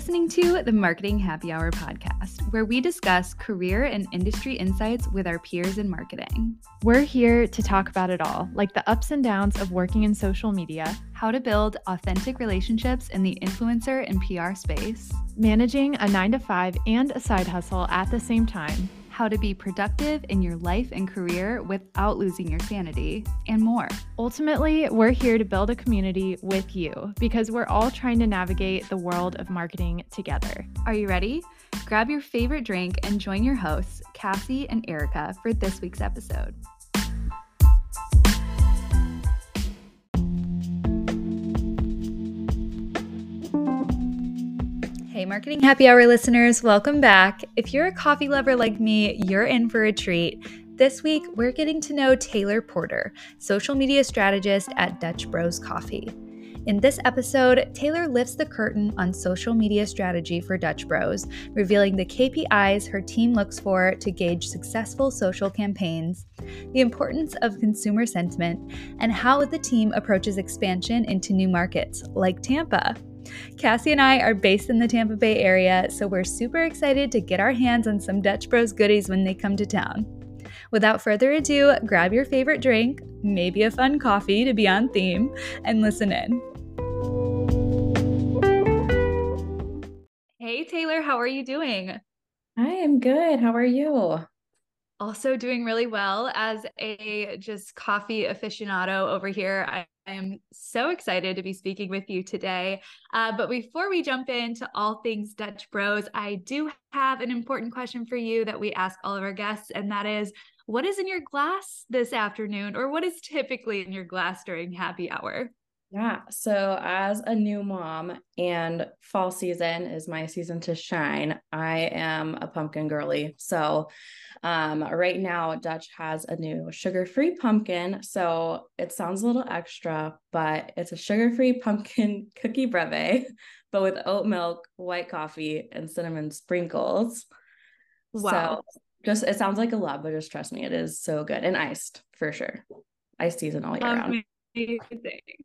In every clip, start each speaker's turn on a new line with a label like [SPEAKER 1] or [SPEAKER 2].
[SPEAKER 1] listening to the Marketing Happy Hour podcast, where we discuss career and industry insights with our peers in marketing.
[SPEAKER 2] We're here to talk about it all, like the ups and downs of working in social media,
[SPEAKER 1] how to build authentic relationships in the influencer and PR space,
[SPEAKER 2] managing a nine to five and a side hustle at the same time
[SPEAKER 1] how to be productive in your life and career without losing your sanity, and more.
[SPEAKER 2] Ultimately, we're here to build a community with you because we're all trying to navigate the world of marketing together.
[SPEAKER 1] Are you ready? Grab your favorite drink and join your hosts, Cassie and Erica, for this week's episode. Hey, Marketing Happy Hour listeners, welcome back. If you're a coffee lover like me, you're in for a treat. This week, we're getting to know Taylor Porter, social media strategist at Dutch Bros Coffee. In this episode, Taylor lifts the curtain on social media strategy for Dutch Bros, revealing the KPIs her team looks for to gauge successful social campaigns, the importance of consumer sentiment, and how the team approaches expansion into new markets like Tampa. Cassie and I are based in the Tampa Bay area, so we're super excited to get our hands on some Dutch Bros goodies when they come to town. Without further ado, grab your favorite drink, maybe a fun coffee to be on theme, and listen in. Hey, Taylor, how are you doing?
[SPEAKER 3] I am good. How are you?
[SPEAKER 1] Also, doing really well as a just coffee aficionado over here. I I am so excited to be speaking with you today. Uh, but before we jump into all things Dutch Bros, I do have an important question for you that we ask all of our guests, and that is what is in your glass this afternoon, or what is typically in your glass during happy hour?
[SPEAKER 3] Yeah. So, as a new mom and fall season is my season to shine, I am a pumpkin girly. So, um, right now, Dutch has a new sugar free pumpkin. So, it sounds a little extra, but it's a sugar free pumpkin cookie breve, but with oat milk, white coffee, and cinnamon sprinkles. Wow. So, just it sounds like a lot, but just trust me, it is so good and iced for sure. Iced season all year Amazing. round.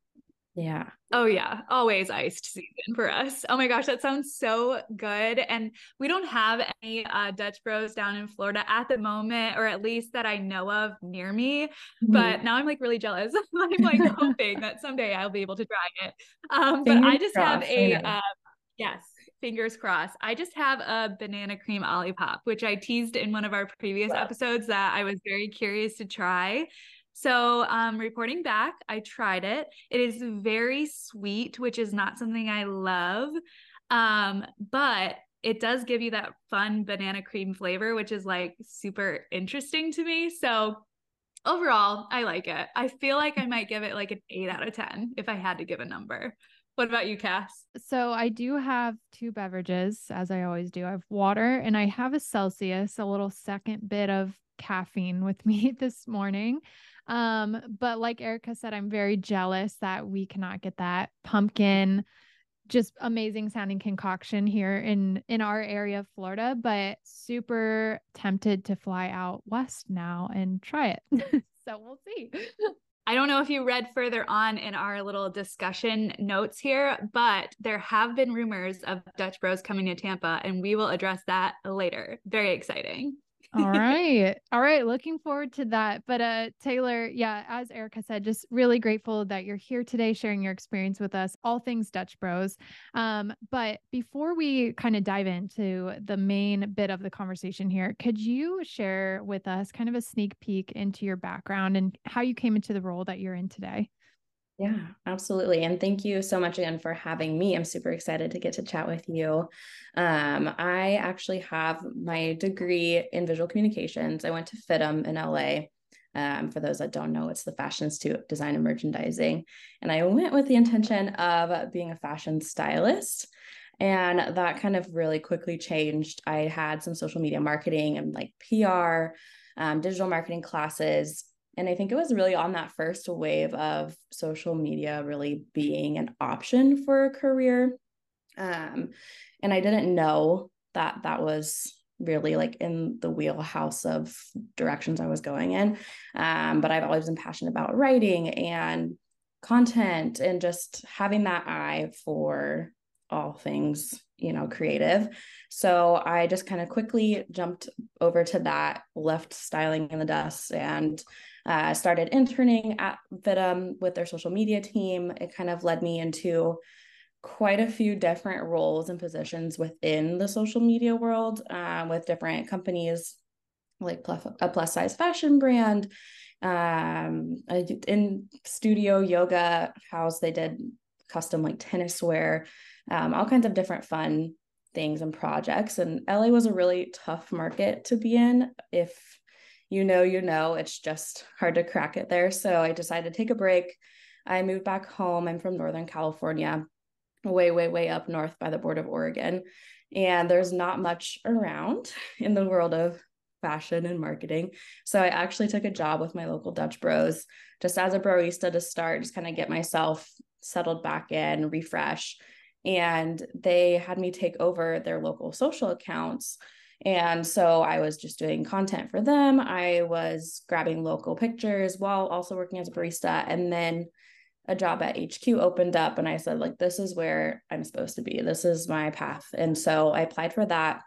[SPEAKER 3] Yeah.
[SPEAKER 1] Oh yeah, always iced season for us. Oh my gosh, that sounds so good. And we don't have any uh, Dutch Bros down in Florida at the moment, or at least that I know of near me. Mm-hmm. But now I'm like really jealous. I'm like hoping that someday I'll be able to try it. Um, but I just crossed, have a uh, yes, fingers crossed. I just have a banana cream olipop, which I teased in one of our previous wow. episodes that I was very curious to try. So, um, reporting back, I tried it. It is very sweet, which is not something I love. Um, but it does give you that fun banana cream flavor, which is like super interesting to me. So, overall, I like it. I feel like I might give it like an eight out of 10 if I had to give a number. What about you, Cass?
[SPEAKER 2] So I do have two beverages, as I always do. I have water and I have a Celsius, a little second bit of caffeine with me this morning. Um, but like Erica said, I'm very jealous that we cannot get that pumpkin just amazing sounding concoction here in in our area of Florida, but super tempted to fly out west now and try it. so we'll see.
[SPEAKER 1] I don't know if you read further on in our little discussion notes here, but there have been rumors of Dutch Bros coming to Tampa, and we will address that later. Very exciting.
[SPEAKER 2] All right. All right. Looking forward to that. But uh Taylor, yeah, as Erica said, just really grateful that you're here today sharing your experience with us, all things Dutch Bros. Um, but before we kind of dive into the main bit of the conversation here, could you share with us kind of a sneak peek into your background and how you came into the role that you're in today?
[SPEAKER 3] Yeah, absolutely. And thank you so much again for having me. I'm super excited to get to chat with you. Um, I actually have my degree in visual communications. I went to FIDM in LA. Um, for those that don't know, it's the Fashion Institute of Design and Merchandising. And I went with the intention of being a fashion stylist. And that kind of really quickly changed. I had some social media marketing and like PR, um, digital marketing classes and I think it was really on that first wave of social media really being an option for a career. Um, and I didn't know that that was really like in the wheelhouse of directions I was going in. Um, but I've always been passionate about writing and content and just having that eye for all things you know, creative. So I just kind of quickly jumped over to that, left styling in the dust, and uh, started interning at FIDM with their social media team. It kind of led me into quite a few different roles and positions within the social media world uh, with different companies like a plus size fashion brand um in studio yoga house they did custom like tennis wear um, all kinds of different fun things and projects and la was a really tough market to be in if you know you know it's just hard to crack it there so i decided to take a break i moved back home i'm from northern california way way way up north by the border of oregon and there's not much around in the world of fashion and marketing. So I actually took a job with my local Dutch Bros just as a broista to start, just kind of get myself settled back in, refresh. And they had me take over their local social accounts. And so I was just doing content for them. I was grabbing local pictures while also working as a barista. And then a job at HQ opened up and I said like this is where I'm supposed to be. This is my path. And so I applied for that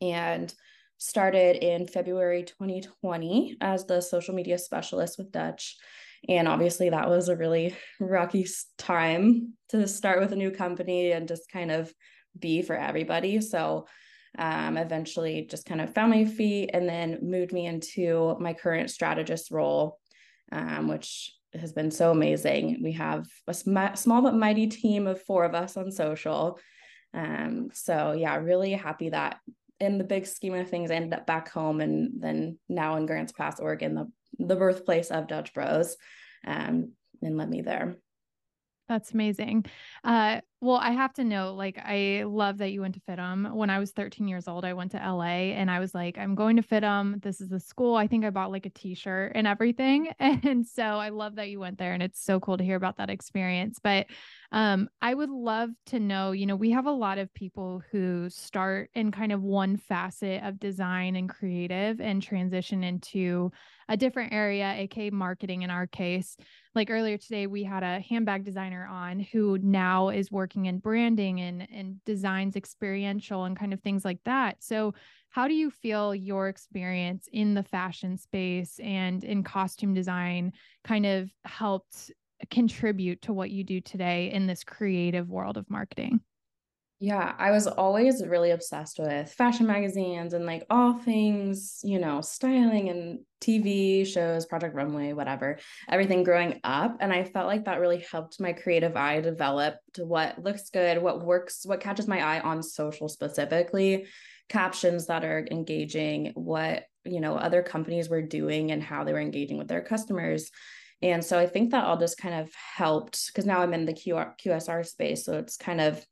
[SPEAKER 3] and started in February 2020 as the social media specialist with Dutch. And obviously, that was a really rocky time to start with a new company and just kind of be for everybody. So, um, eventually just kind of found my feet and then moved me into my current strategist role, um, which has been so amazing. We have a sm- small but mighty team of four of us on social. Um, so yeah, really happy that in the big scheme of things, I ended up back home and then now in Grants Pass, Oregon, the the birthplace of Dutch Bros, um, and led me there.
[SPEAKER 2] That's amazing. Uh, well, I have to know, like, I love that you went to FIDM. When I was 13 years old, I went to LA and I was like, I'm going to FIDM. This is the school. I think I bought like a t shirt and everything. And so I love that you went there. And it's so cool to hear about that experience. But um, I would love to know, you know, we have a lot of people who start in kind of one facet of design and creative and transition into a different area, aka marketing in our case. Like earlier today, we had a handbag designer on who now is working in branding and, and designs experiential and kind of things like that. So how do you feel your experience in the fashion space and in costume design kind of helped contribute to what you do today in this creative world of marketing?
[SPEAKER 3] Yeah, I was always really obsessed with fashion magazines and like all things, you know, styling and TV shows, Project Runway, whatever, everything growing up. And I felt like that really helped my creative eye develop to what looks good, what works, what catches my eye on social specifically, captions that are engaging, what, you know, other companies were doing and how they were engaging with their customers. And so I think that all just kind of helped because now I'm in the QR, QSR space. So it's kind of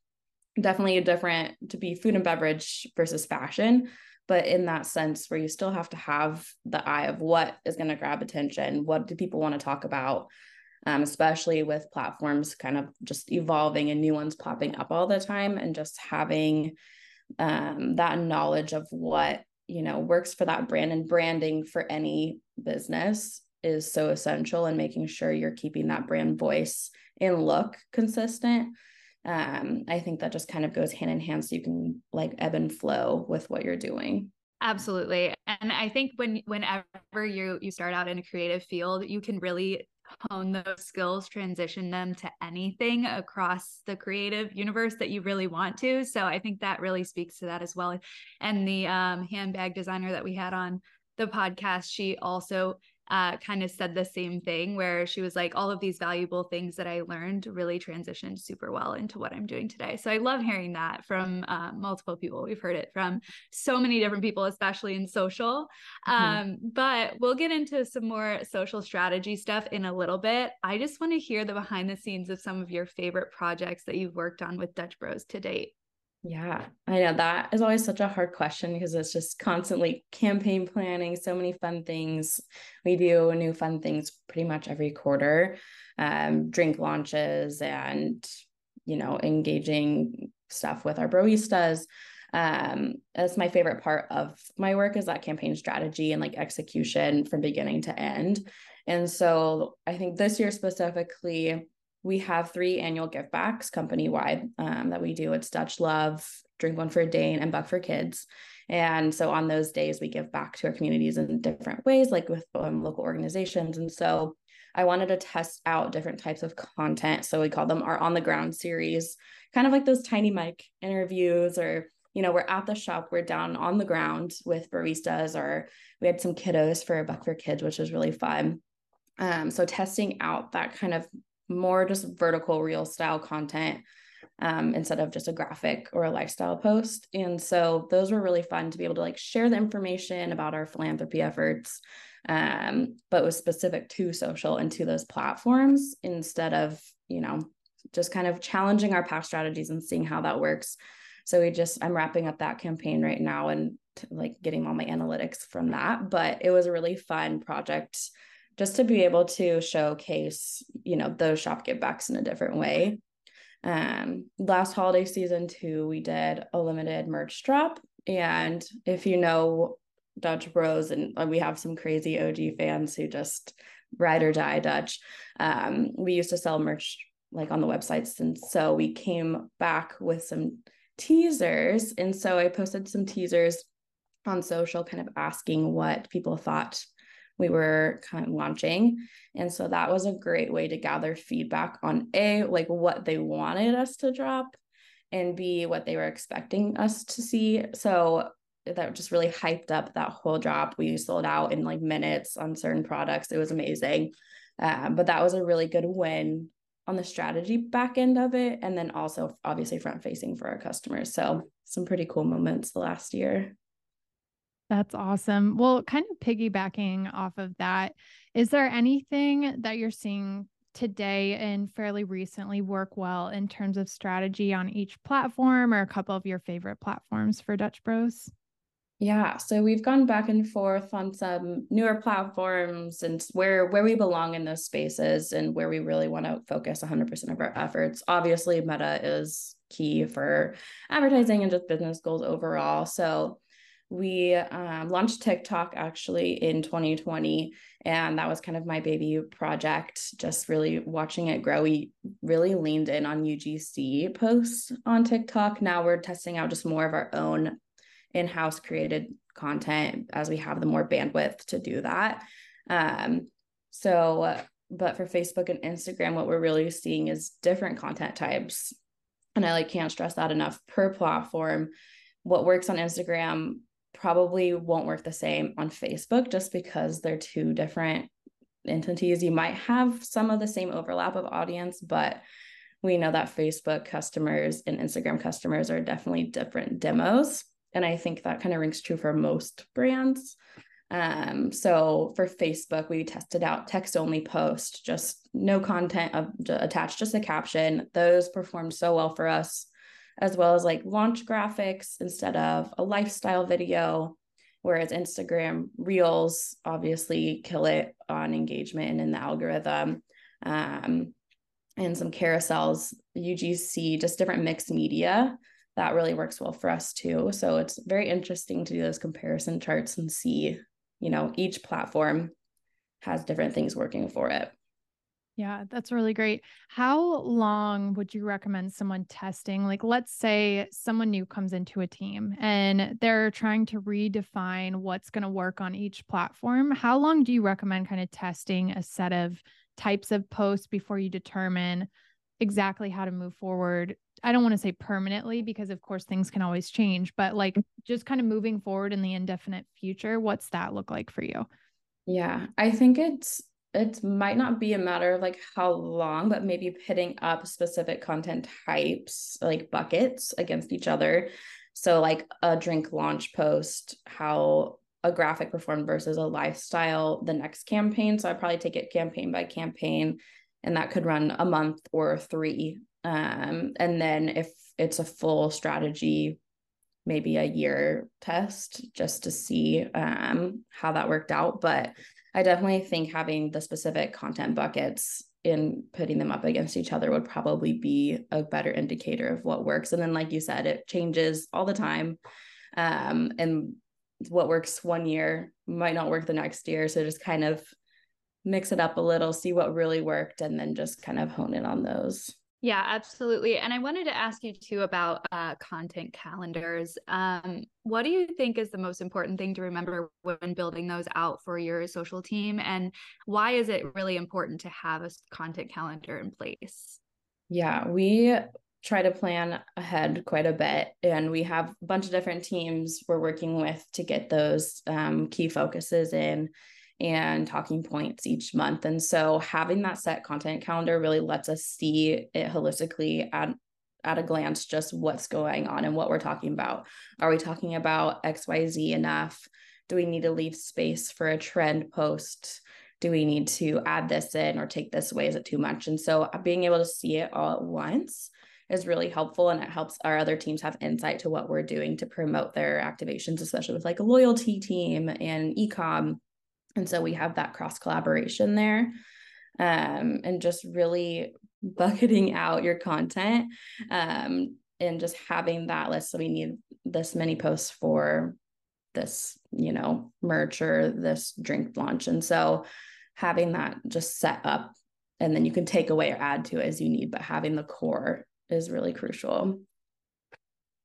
[SPEAKER 3] definitely a different to be food and beverage versus fashion. But in that sense, where you still have to have the eye of what is going to grab attention, what do people want to talk about, um, especially with platforms kind of just evolving and new ones popping up all the time, and just having um, that knowledge of what you know works for that brand and branding for any business is so essential and making sure you're keeping that brand voice and look consistent um, i think that just kind of goes hand in hand so you can like ebb and flow with what you're doing.
[SPEAKER 1] Absolutely. And i think when whenever you you start out in a creative field you can really hone those skills transition them to anything across the creative universe that you really want to. So i think that really speaks to that as well. And the um, handbag designer that we had on the podcast she also uh, kind of said the same thing where she was like, all of these valuable things that I learned really transitioned super well into what I'm doing today. So I love hearing that from uh, multiple people. We've heard it from so many different people, especially in social. Mm-hmm. Um, but we'll get into some more social strategy stuff in a little bit. I just want to hear the behind the scenes of some of your favorite projects that you've worked on with Dutch Bros to date.
[SPEAKER 3] Yeah, I know that is always such a hard question because it's just constantly campaign planning, so many fun things. We do new fun things pretty much every quarter, um, drink launches and, you know, engaging stuff with our broistas. Um, that's my favorite part of my work is that campaign strategy and like execution from beginning to end. And so I think this year specifically, we have three annual give backs company wide um, that we do. It's Dutch Love, Drink One for Dane, and Buck for Kids. And so on those days, we give back to our communities in different ways, like with um, local organizations. And so I wanted to test out different types of content. So we call them our on the ground series, kind of like those tiny mic interviews or you know, we're at the shop, we're down on the ground with baristas, or we had some kiddos for a buck for kids, which was really fun. Um, so testing out that kind of more just vertical real style content um, instead of just a graphic or a lifestyle post. And so those were really fun to be able to like share the information about our philanthropy efforts, um, but was specific to social and to those platforms instead of, you know, just kind of challenging our past strategies and seeing how that works. So we just, I'm wrapping up that campaign right now and like getting all my analytics from that. But it was a really fun project just to be able to showcase, you know, those shop give backs in a different way. Um, last holiday season too, we did a limited merch drop. And if you know Dutch Bros, and uh, we have some crazy OG fans who just ride or die Dutch. Um, we used to sell merch like on the websites, and so we came back with some teasers. And so I posted some teasers on social, kind of asking what people thought we were kind of launching. And so that was a great way to gather feedback on A, like what they wanted us to drop, and B, what they were expecting us to see. So that just really hyped up that whole drop. We sold out in like minutes on certain products. It was amazing. Um, but that was a really good win on the strategy back end of it. And then also, obviously, front facing for our customers. So, some pretty cool moments the last year.
[SPEAKER 2] That's awesome. Well, kind of piggybacking off of that, is there anything that you're seeing today and fairly recently work well in terms of strategy on each platform or a couple of your favorite platforms for Dutch Bros?
[SPEAKER 3] Yeah, so we've gone back and forth on some newer platforms and where where we belong in those spaces and where we really want to focus 100% of our efforts. Obviously, Meta is key for advertising and just business goals overall. So we um, launched TikTok actually in 2020, and that was kind of my baby project. Just really watching it grow. We really leaned in on UGC posts on TikTok. Now we're testing out just more of our own in house created content as we have the more bandwidth to do that. Um, so, but for Facebook and Instagram, what we're really seeing is different content types. And I like can't stress that enough per platform. What works on Instagram probably won't work the same on Facebook just because they're two different entities. You might have some of the same overlap of audience, but we know that Facebook customers and Instagram customers are definitely different demos. And I think that kind of rings true for most brands. Um, so for Facebook, we tested out text only post, just no content of, attached, just a caption. Those performed so well for us as well as like launch graphics instead of a lifestyle video. Whereas Instagram Reels obviously kill it on engagement and in the algorithm. Um, and some carousels, UGC, just different mixed media that really works well for us too. So it's very interesting to do those comparison charts and see, you know, each platform has different things working for it.
[SPEAKER 2] Yeah, that's really great. How long would you recommend someone testing? Like, let's say someone new comes into a team and they're trying to redefine what's going to work on each platform. How long do you recommend kind of testing a set of types of posts before you determine exactly how to move forward? I don't want to say permanently because, of course, things can always change, but like mm. just kind of moving forward in the indefinite future, what's that look like for you?
[SPEAKER 3] Yeah, I think it's it might not be a matter of like how long, but maybe pitting up specific content types, like buckets against each other. So, like a drink launch post, how a graphic performed versus a lifestyle the next campaign. So, I probably take it campaign by campaign, and that could run a month or three. Um, and then if it's a full strategy, maybe a year test just to see um, how that worked out. But I definitely think having the specific content buckets in putting them up against each other would probably be a better indicator of what works. And then, like you said, it changes all the time. Um, and what works one year might not work the next year. So just kind of mix it up a little, see what really worked, and then just kind of hone in on those.
[SPEAKER 1] Yeah, absolutely. And I wanted to ask you too about uh, content calendars. Um, what do you think is the most important thing to remember when building those out for your social team? And why is it really important to have a content calendar in place?
[SPEAKER 3] Yeah, we try to plan ahead quite a bit. And we have a bunch of different teams we're working with to get those um, key focuses in and talking points each month. And so having that set content calendar really lets us see it holistically at at a glance just what's going on and what we're talking about. Are we talking about XYZ enough? Do we need to leave space for a trend post? Do we need to add this in or take this away? Is it too much? And so being able to see it all at once is really helpful and it helps our other teams have insight to what we're doing to promote their activations, especially with like a loyalty team and ecom and so we have that cross collaboration there. Um, and just really bucketing out your content um, and just having that list. So we need this many posts for this, you know, merch or this drink launch. And so having that just set up and then you can take away or add to it as you need, but having the core is really crucial.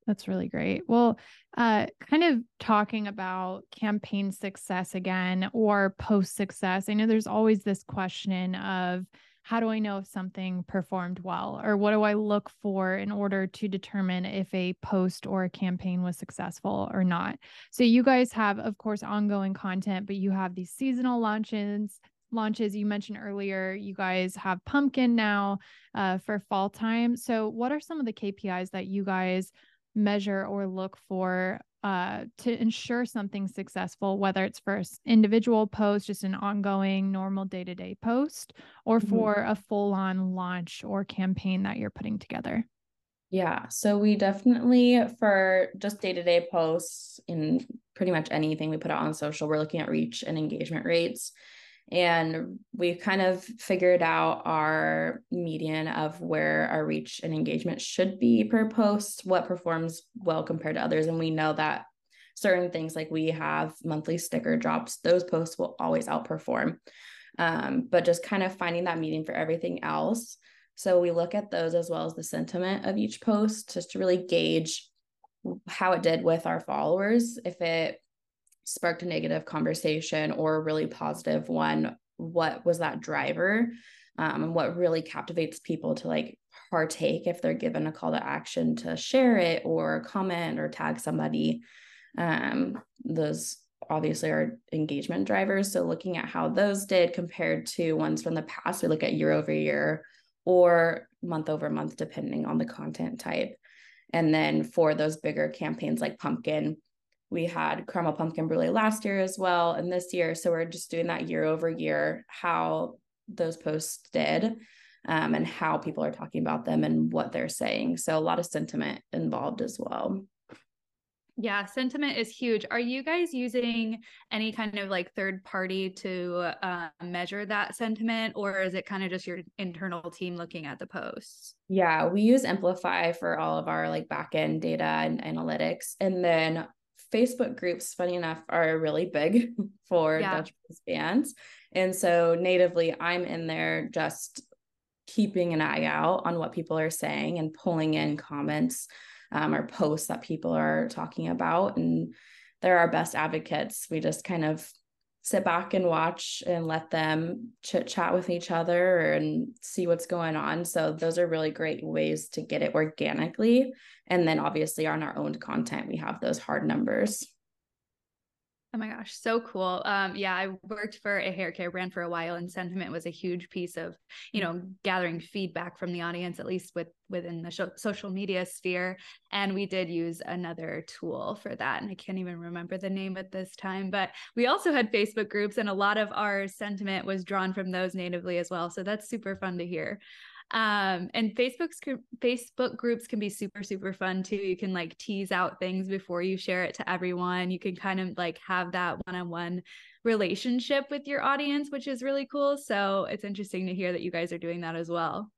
[SPEAKER 2] That's really great. Well, uh, kind of talking about campaign success again or post success. I know there's always this question of how do I know if something performed well or what do I look for in order to determine if a post or a campaign was successful or not? So you guys have of course ongoing content, but you have these seasonal launches launches you mentioned earlier you guys have pumpkin now uh, for fall time so what are some of the kpis that you guys measure or look for uh, to ensure something successful, whether it's for individual post, just an ongoing normal day to day post, or mm-hmm. for a full on launch or campaign that you're putting together?
[SPEAKER 3] Yeah, so we definitely, for just day to day posts in pretty much anything we put out on social, we're looking at reach and engagement rates. And we've kind of figured out our median of where our reach and engagement should be per post, what performs well compared to others. And we know that certain things like we have monthly sticker drops, those posts will always outperform. Um, but just kind of finding that median for everything else. So we look at those as well as the sentiment of each post just to really gauge how it did with our followers. If it sparked a negative conversation or a really positive one what was that driver? Um, and what really captivates people to like partake if they're given a call to action to share it or comment or tag somebody. Um, those obviously are engagement drivers. So looking at how those did compared to ones from the past we look at year over year or month over month depending on the content type. And then for those bigger campaigns like pumpkin we had caramel pumpkin brulee last year as well and this year so we're just doing that year over year how those posts did um, and how people are talking about them and what they're saying so a lot of sentiment involved as well
[SPEAKER 1] yeah, sentiment is huge. Are you guys using any kind of like third party to uh, measure that sentiment, or is it kind of just your internal team looking at the posts?
[SPEAKER 3] Yeah, we use Emplifi for all of our like backend data and analytics. And then Facebook groups, funny enough, are really big for yeah. Dutch fans. And so natively, I'm in there just keeping an eye out on what people are saying and pulling in comments um, or posts that people are talking about. And they're our best advocates. We just kind of sit back and watch and let them chit chat with each other and see what's going on. So those are really great ways to get it organically. And then obviously on our own content, we have those hard numbers.
[SPEAKER 1] Oh my gosh, so cool. Um, yeah, I worked for a hair care brand for a while, and sentiment was a huge piece of, you know, gathering feedback from the audience, at least with within the sh- social media sphere. And we did use another tool for that, and I can't even remember the name at this time. But we also had Facebook groups, and a lot of our sentiment was drawn from those natively as well. So that's super fun to hear. Um, and Facebook's Facebook groups can be super, super fun too. You can like tease out things before you share it to everyone. You can kind of like have that one-on-one relationship with your audience, which is really cool. So it's interesting to hear that you guys are doing that as well.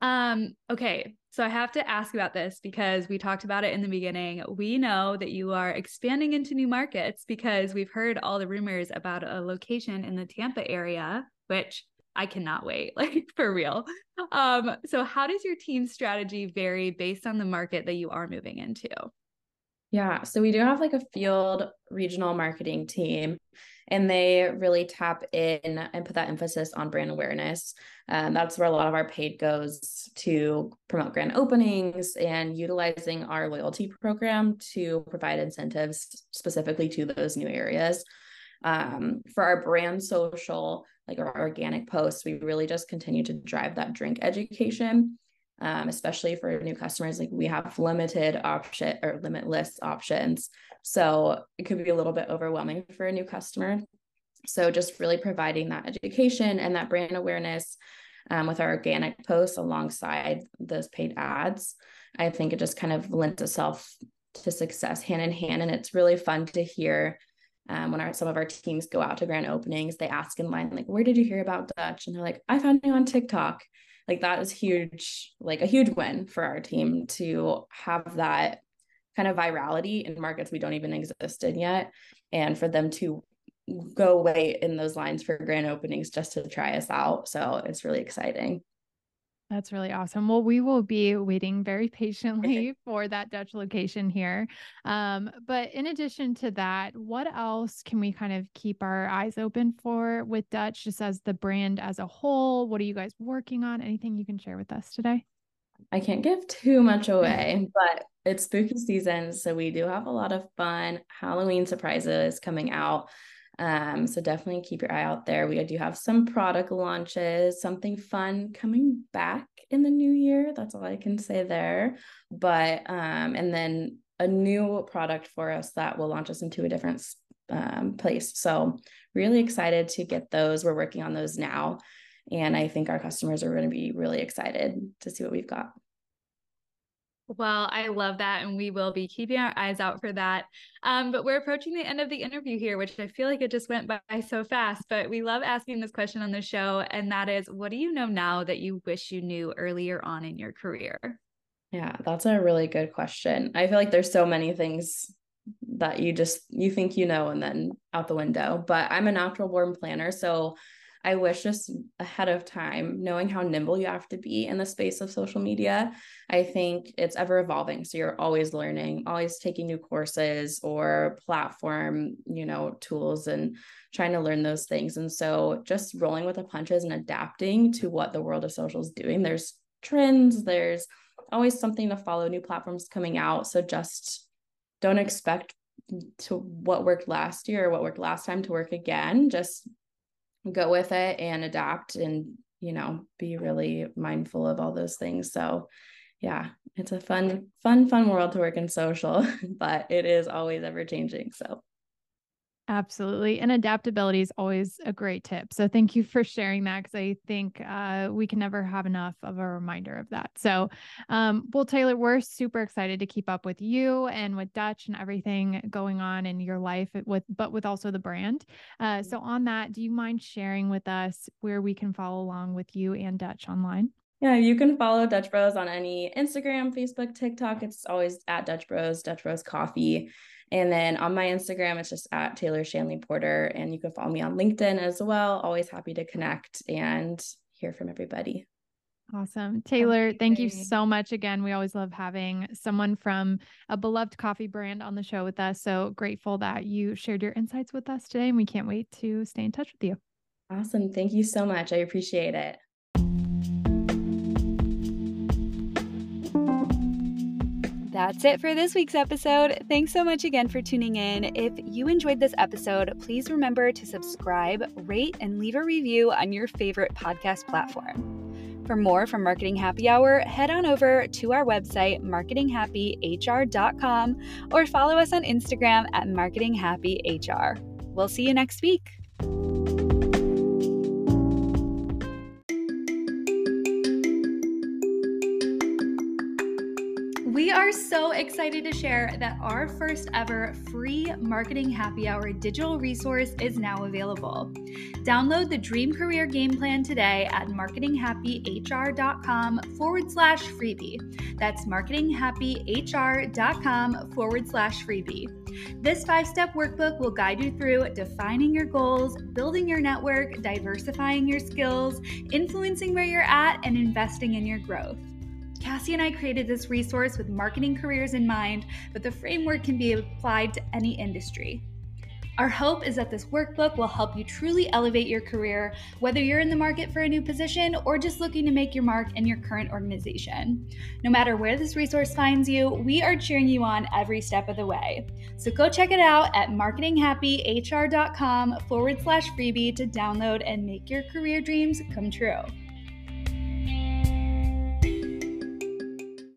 [SPEAKER 1] Um, okay, so I have to ask about this because we talked about it in the beginning. We know that you are expanding into new markets because we've heard all the rumors about a location in the Tampa area which I cannot wait, like for real. Um, so how does your team strategy vary based on the market that you are moving into?
[SPEAKER 3] Yeah, so we do have like a field regional marketing team, and they really tap in and put that emphasis on brand awareness. Um, that's where a lot of our paid goes to promote grand openings and utilizing our loyalty program to provide incentives specifically to those new areas. Um, for our brand social, like our organic posts, we really just continue to drive that drink education um, especially for new customers. Like we have limited option or limitless options. So it could be a little bit overwhelming for a new customer. So just really providing that education and that brand awareness um, with our organic posts alongside those paid ads, I think it just kind of lends itself to success hand in hand. And it's really fun to hear um, when our, some of our teams go out to grand openings, they ask in line, like, where did you hear about Dutch? And they're like, I found you on TikTok. Like that is huge like a huge win for our team to have that kind of virality in markets we don't even exist in yet and for them to go wait in those lines for grand openings just to try us out. So it's really exciting
[SPEAKER 2] that's really awesome. Well, we will be waiting very patiently for that Dutch location here. Um, but in addition to that, what else can we kind of keep our eyes open for with Dutch, just as the brand as a whole? What are you guys working on? Anything you can share with us today?
[SPEAKER 3] I can't give too much away, but it's spooky season. So we do have a lot of fun Halloween surprises coming out. Um, so definitely keep your eye out there. We do have some product launches, something fun coming back in the new year. That's all I can say there. But um, and then a new product for us that will launch us into a different um, place. So really excited to get those. We're working on those now. And I think our customers are going to be really excited to see what we've got.
[SPEAKER 1] Well, I love that. And we will be keeping our eyes out for that. Um, but we're approaching the end of the interview here, which I feel like it just went by so fast. But we love asking this question on the show. And that is what do you know now that you wish you knew earlier on in your career?
[SPEAKER 3] Yeah, that's a really good question. I feel like there's so many things that you just you think you know and then out the window. But I'm a natural born planner. So I wish just ahead of time, knowing how nimble you have to be in the space of social media. I think it's ever evolving. So you're always learning, always taking new courses or platform, you know, tools and trying to learn those things. And so just rolling with the punches and adapting to what the world of social is doing. There's trends, there's always something to follow, new platforms coming out. So just don't expect to what worked last year or what worked last time to work again. Just go with it and adapt and you know be really mindful of all those things. So yeah it's a fun fun fun world to work in social but it is always ever changing. So
[SPEAKER 2] Absolutely. And adaptability is always a great tip. So thank you for sharing that because I think uh, we can never have enough of a reminder of that. So, um, well, Taylor, we're super excited to keep up with you and with Dutch and everything going on in your life with, but with also the brand. Uh, so on that, do you mind sharing with us where we can follow along with you and Dutch online?
[SPEAKER 3] Yeah, you can follow Dutch Bros on any Instagram, Facebook, TikTok. It's always at Dutch Bros, Dutch Bros Coffee. And then on my Instagram, it's just at Taylor Shanley Porter. And you can follow me on LinkedIn as well. Always happy to connect and hear from everybody.
[SPEAKER 2] Awesome. Taylor, thank you so much again. We always love having someone from a beloved coffee brand on the show with us. So grateful that you shared your insights with us today. And we can't wait to stay in touch with you.
[SPEAKER 3] Awesome. Thank you so much. I appreciate it.
[SPEAKER 4] That's it for this week's episode. Thanks so much again for tuning in. If you enjoyed this episode, please remember to subscribe, rate, and leave a review on your favorite podcast platform. For more from Marketing Happy Hour, head on over to our website, marketinghappyhr.com, or follow us on Instagram at marketinghappyhr. We'll see you next week.
[SPEAKER 1] Excited to share that our first ever free marketing happy hour digital resource is now available. Download the Dream Career Game Plan today at marketinghappyhr.com forward slash freebie. That's marketinghappyhr.com forward slash freebie. This five step workbook will guide you through defining your goals, building your network, diversifying your skills, influencing where you're at, and investing in your growth. Cassie and I created this resource with marketing careers in mind, but the framework can be applied to any industry. Our hope is that this workbook will help you truly elevate your career, whether you're in the market for a new position or just looking to make your mark in your current organization. No matter where this resource finds you, we are cheering you on every step of the way. So go check it out at marketinghappyhr.com forward slash freebie to download and make your career dreams come true.